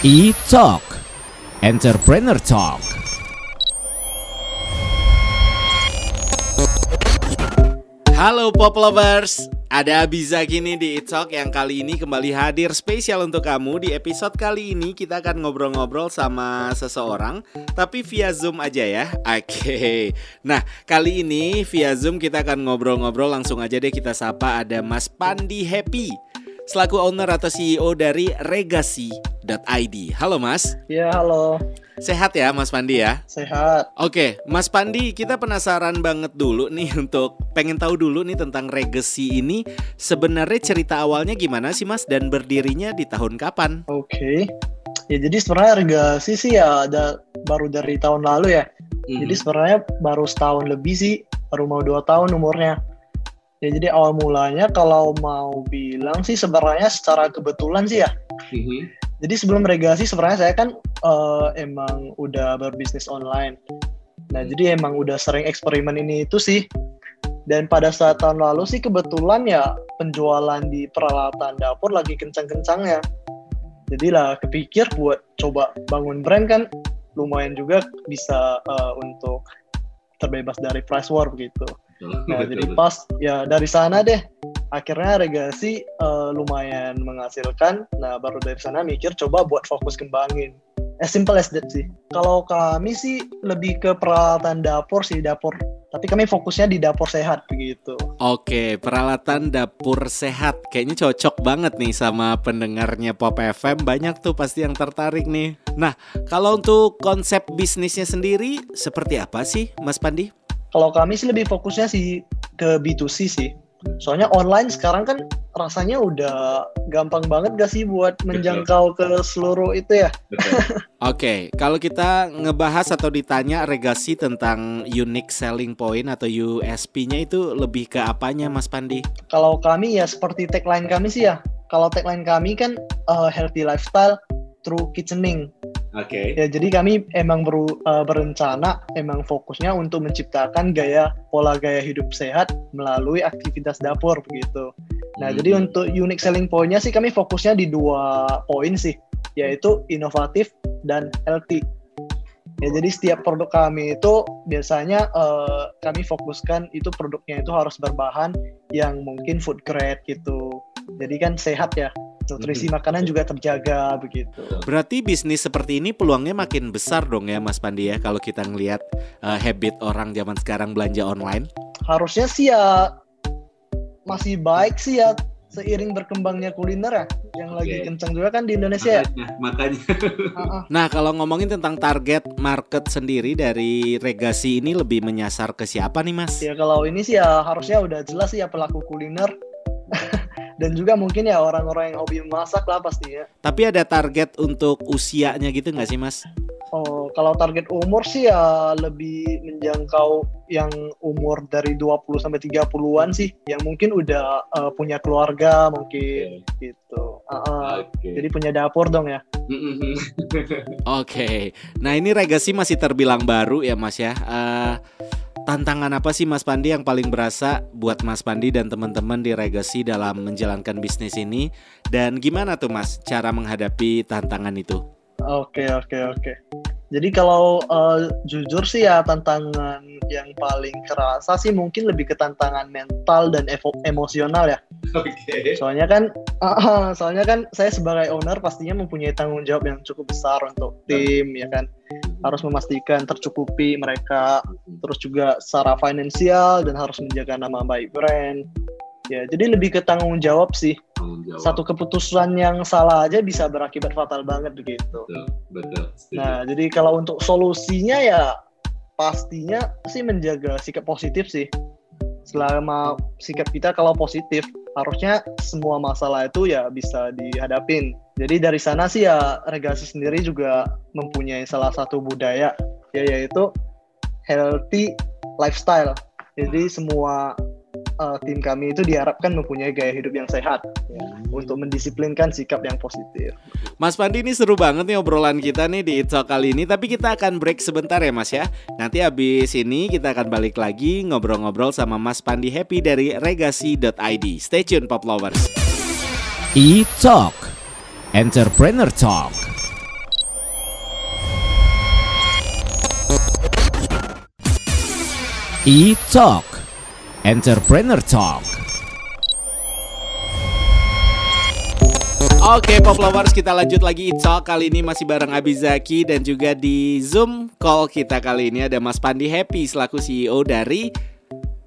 E-Talk. Entrepreneur Talk. Halo Pop Lovers. Ada Abiza gini di E-Talk yang kali ini kembali hadir spesial untuk kamu. Di episode kali ini kita akan ngobrol-ngobrol sama seseorang Tapi via Zoom aja ya. Oke. Nah kali ini via Zoom kita akan ngobrol-ngobrol. Langsung aja deh kita sapa. Ada Mas Pandi Happy Selaku owner atau CEO dari Regasi.id Halo Mas Ya halo Sehat ya Mas Pandi ya? Sehat. Oke, Mas Pandi, kita penasaran banget dulu nih untuk pengen tahu dulu nih tentang Legacy ini. Sebenarnya cerita awalnya gimana sih Mas dan berdirinya di tahun kapan? Oke. Ya jadi sebenarnya Regasi sih ya ada baru dari tahun lalu ya. Mm-hmm. Jadi sebenarnya baru setahun lebih sih, baru mau dua tahun umurnya. Ya jadi awal mulanya kalau mau bilang sih sebenarnya secara kebetulan sih ya. Mm-hmm jadi sebelum regasi sebenarnya saya kan uh, emang udah berbisnis online. Nah, jadi emang udah sering eksperimen ini itu sih. Dan pada saat tahun lalu sih kebetulan ya penjualan di peralatan dapur lagi kencang-kencangnya. Jadi lah kepikir buat coba bangun brand kan lumayan juga bisa uh, untuk terbebas dari price war begitu. Nah, jadi pas ya dari sana deh akhirnya regasi uh, lumayan menghasilkan nah baru dari sana mikir coba buat fokus kembangin as simple as that sih kalau kami sih lebih ke peralatan dapur sih dapur tapi kami fokusnya di dapur sehat begitu. Oke, peralatan dapur sehat kayaknya cocok banget nih sama pendengarnya Pop FM. Banyak tuh pasti yang tertarik nih. Nah, kalau untuk konsep bisnisnya sendiri seperti apa sih, Mas Pandi? Kalau kami sih lebih fokusnya sih ke B2C sih. Soalnya online sekarang kan rasanya udah gampang banget gak sih buat menjangkau ke seluruh itu ya. Oke, okay, kalau kita ngebahas atau ditanya regasi tentang unique selling point atau USP-nya itu lebih ke apanya Mas Pandi? Kalau kami ya seperti tagline kami sih ya. Kalau tagline kami kan uh, healthy lifestyle through kitchening. Oke. Okay. Ya jadi kami emang ber, uh, berencana emang fokusnya untuk menciptakan gaya pola gaya hidup sehat melalui aktivitas dapur begitu. Nah, hmm. jadi untuk unique selling point-nya sih kami fokusnya di dua poin sih, yaitu inovatif dan healthy. Ya, jadi setiap produk kami itu biasanya uh, kami fokuskan itu produknya itu harus berbahan yang mungkin food grade gitu. Jadi kan sehat ya nutrisi hmm. makanan juga terjaga begitu. Berarti bisnis seperti ini peluangnya makin besar dong ya Mas Pandi ya kalau kita ngelihat uh, habit orang zaman sekarang belanja online. Harusnya sih ya masih baik sih ya seiring berkembangnya kuliner ya yang okay. lagi kencang juga kan di Indonesia makanya, ya. Makanya. nah, kalau ngomongin tentang target market sendiri dari Regasi ini lebih menyasar ke siapa nih, Mas? Ya kalau ini sih ya harusnya udah jelas sih ya pelaku kuliner dan juga mungkin ya orang-orang yang hobi masak lah pastinya. Tapi ada target untuk usianya gitu nggak sih mas? Oh, kalau target umur sih ya lebih menjangkau yang umur dari 20 sampai 30-an sih, yang mungkin udah uh, punya keluarga mungkin okay. gitu. Uh, uh, okay. Jadi punya dapur dong ya. Oke. okay. Nah, ini Regasi masih terbilang baru ya, Mas ya. Uh, tantangan apa sih Mas Pandi yang paling berasa buat Mas Pandi dan teman-teman di Regasi dalam menjalankan bisnis ini dan gimana tuh Mas cara menghadapi tantangan itu? Oke oke oke. Jadi kalau uh, jujur sih ya tantangan yang paling kerasa sih mungkin lebih ke tantangan mental dan emosional ya. Oke. Okay. Soalnya kan, uh, soalnya kan saya sebagai owner pastinya mempunyai tanggung jawab yang cukup besar untuk tim ya kan. Harus memastikan tercukupi mereka, terus juga secara finansial dan harus menjaga nama baik brand. Ya jadi lebih ke tanggung jawab sih. Jawab. satu keputusan yang salah aja bisa berakibat fatal banget begitu. Betul, betul nah jadi kalau untuk solusinya ya pastinya sih menjaga sikap positif sih. Selama sikap kita kalau positif harusnya semua masalah itu ya bisa dihadapin. Jadi dari sana sih ya Regasi sendiri juga mempunyai salah satu budaya ya yaitu healthy lifestyle. Jadi semua uh, tim kami itu diharapkan mempunyai gaya hidup yang sehat ya, hmm. untuk mendisiplinkan sikap yang positif. Mas Pandi ini seru banget nih obrolan kita nih di Itzok kali ini, tapi kita akan break sebentar ya Mas ya. Nanti habis ini kita akan balik lagi ngobrol-ngobrol sama Mas Pandi Happy dari regasi.id. Stay tune Pop Lovers. Talk Entrepreneur Talk. E-Talk Entrepreneur Talk. Oke Pop Lovers kita lanjut lagi E-Talk Kali ini masih bareng Abizaki Dan juga di Zoom call kita kali ini ada Mas Pandi Happy Selaku CEO dari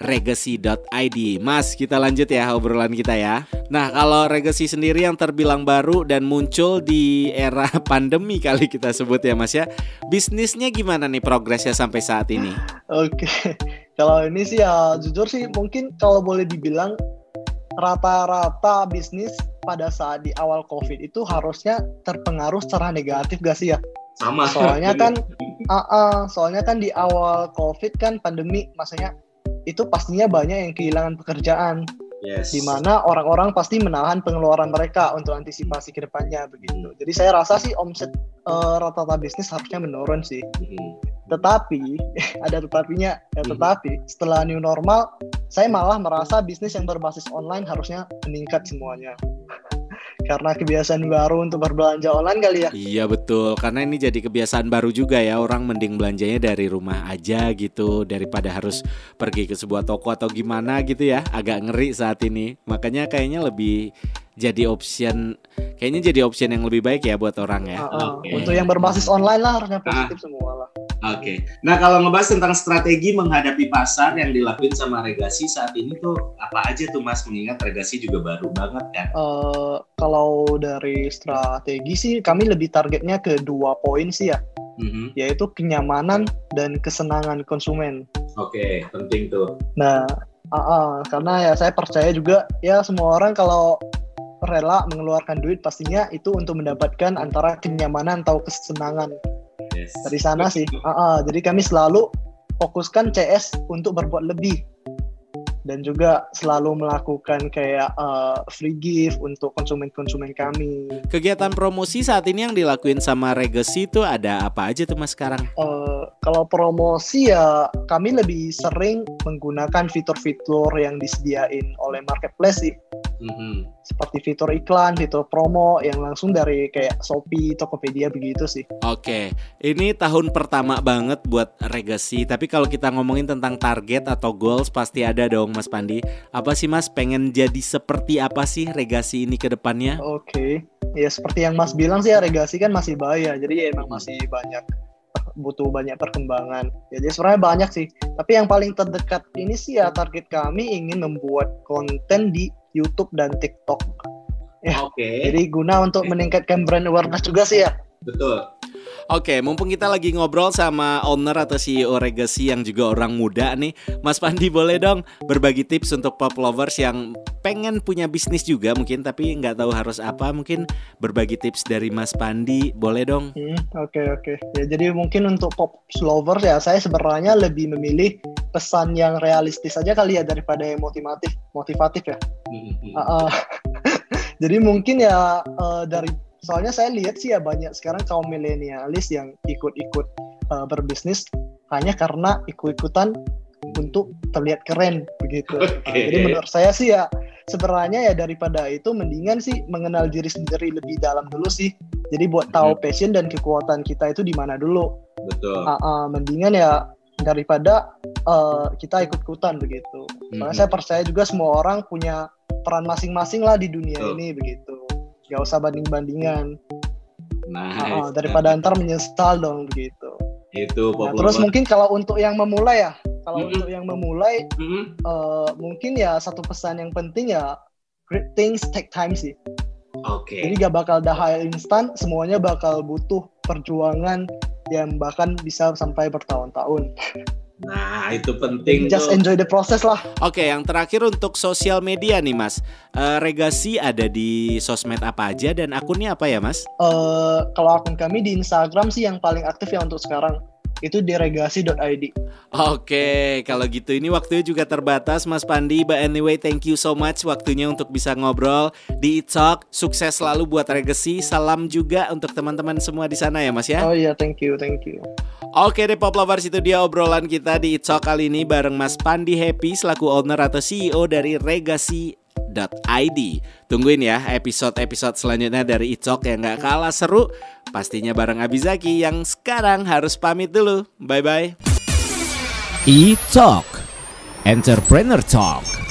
Regacy.id Mas kita lanjut ya obrolan kita ya. Nah kalau Regacy sendiri yang terbilang baru dan muncul di era pandemi kali kita sebut ya Mas ya Bisnisnya gimana nih progresnya sampai saat ini? Oke kalau ini sih ya jujur sih mungkin kalau boleh dibilang rata-rata bisnis pada saat di awal COVID itu harusnya terpengaruh secara negatif gak sih ya? Sama. Soalnya kan, uh, uh, soalnya kan di awal COVID kan pandemi, maksudnya itu pastinya banyak yang kehilangan pekerjaan. Yes. Di mana orang-orang pasti menahan pengeluaran mereka untuk antisipasi ke depannya begitu. Jadi saya rasa sih omset uh, rata-rata bisnis harusnya menurun sih. Hmm tetapi ada tetapinya ya hmm. tetapi setelah new normal saya malah merasa bisnis yang berbasis online harusnya meningkat semuanya karena kebiasaan baru untuk berbelanja online kali ya. Iya betul, karena ini jadi kebiasaan baru juga ya orang mending belanjanya dari rumah aja gitu daripada harus pergi ke sebuah toko atau gimana gitu ya. Agak ngeri saat ini. Makanya kayaknya lebih jadi option kayaknya jadi option yang lebih baik ya buat orang ya. Uh, uh, okay. Untuk yang berbasis online lah harusnya positif uh, semua lah. Oke. Okay. Nah kalau ngebahas tentang strategi menghadapi pasar yang dilakuin sama Regasi saat ini tuh apa aja tuh Mas mengingat Regasi juga baru banget kan? Uh, kalau dari strategi sih kami lebih targetnya ke dua poin sih ya. Mm-hmm. yaitu kenyamanan dan kesenangan konsumen. Oke, okay, penting tuh. Nah, uh, uh, karena ya saya percaya juga ya semua orang kalau rela mengeluarkan duit pastinya itu untuk mendapatkan antara kenyamanan atau kesenangan yes. dari sana sih. Uh, uh, jadi kami selalu fokuskan CS untuk berbuat lebih dan juga selalu melakukan kayak uh, free gift untuk konsumen-konsumen kami. Kegiatan promosi saat ini yang dilakuin sama Regacy itu ada apa aja tuh mas sekarang? Uh, kalau promosi ya kami lebih sering menggunakan fitur-fitur yang disediain oleh marketplace sih. Mm-hmm. Seperti fitur iklan, fitur promo yang langsung dari kayak Shopee, Tokopedia begitu sih. Oke, ini tahun pertama banget buat Regacy. Tapi kalau kita ngomongin tentang target atau goals pasti ada dong Mas Pandi. Apa sih Mas pengen jadi seperti apa sih Regacy ini ke depannya? Oke, ya seperti yang Mas bilang sih ya Regacy kan masih bahaya. Jadi ya emang masih banyak butuh banyak perkembangan. Ya, jadi sebenarnya banyak sih. Tapi yang paling terdekat ini sih ya target kami ingin membuat konten di YouTube dan TikTok. Ya. Oke. Okay. Jadi guna untuk meningkatkan brand awareness juga sih ya. Betul. Oke, mumpung kita lagi ngobrol sama owner atau CEO Regacy yang juga orang muda nih, Mas Pandi boleh dong berbagi tips untuk pop lovers yang pengen punya bisnis juga mungkin tapi nggak tahu harus apa, mungkin berbagi tips dari Mas Pandi, boleh dong? Oke hmm, oke, okay, okay. ya jadi mungkin untuk pop lovers ya saya sebenarnya lebih memilih pesan yang realistis aja kali ya daripada yang motivatif, motivatif ya. Uh, uh, jadi mungkin ya uh, dari soalnya saya lihat sih ya banyak sekarang kaum milenialis yang ikut-ikut uh, berbisnis hanya karena ikut-ikutan untuk terlihat keren begitu. Okay. Uh, jadi menurut saya sih ya sebenarnya ya daripada itu mendingan sih mengenal diri sendiri lebih dalam dulu sih. Jadi buat tahu passion dan kekuatan kita itu di mana dulu. Betul. Uh, uh, mendingan ya daripada uh, kita ikut-ikutan begitu. Karena -hmm. saya percaya juga semua orang punya peran masing-masing lah di dunia Betul. ini begitu gak usah banding-bandingan nah uh, daripada nah. ntar menyesal dong begitu itu nah, terus mungkin kalau untuk yang memulai ya kalau mm -hmm. untuk yang memulai mm -hmm. uh, mungkin ya satu pesan yang penting ya great things take time sih Oke. Okay. Jadi gak bakal ada hal instan, semuanya bakal butuh perjuangan yang bahkan bisa sampai bertahun-tahun. Nah, itu penting. Just tuh. enjoy the process lah. Oke, yang terakhir untuk sosial media nih, Mas. Uh, Regasi ada di sosmed apa aja dan akunnya apa ya, Mas? Uh, kalau akun kami di Instagram sih yang paling aktif ya untuk sekarang itu di regasi.id. Oke, kalau gitu ini waktunya juga terbatas Mas Pandi. But anyway, thank you so much waktunya untuk bisa ngobrol di Talk. Sukses selalu buat Regasi. Salam juga untuk teman-teman semua di sana ya, Mas ya. Oh iya, thank you, thank you. Oke deh Pop Lovers itu dia obrolan kita di Talk kali ini bareng Mas Pandi Happy selaku owner atau CEO dari Regasi id Tungguin ya episode-episode selanjutnya dari Icok yang gak kalah seru. Pastinya bareng Abizaki yang sekarang harus pamit dulu. Bye-bye. Icok. Entrepreneur Talk.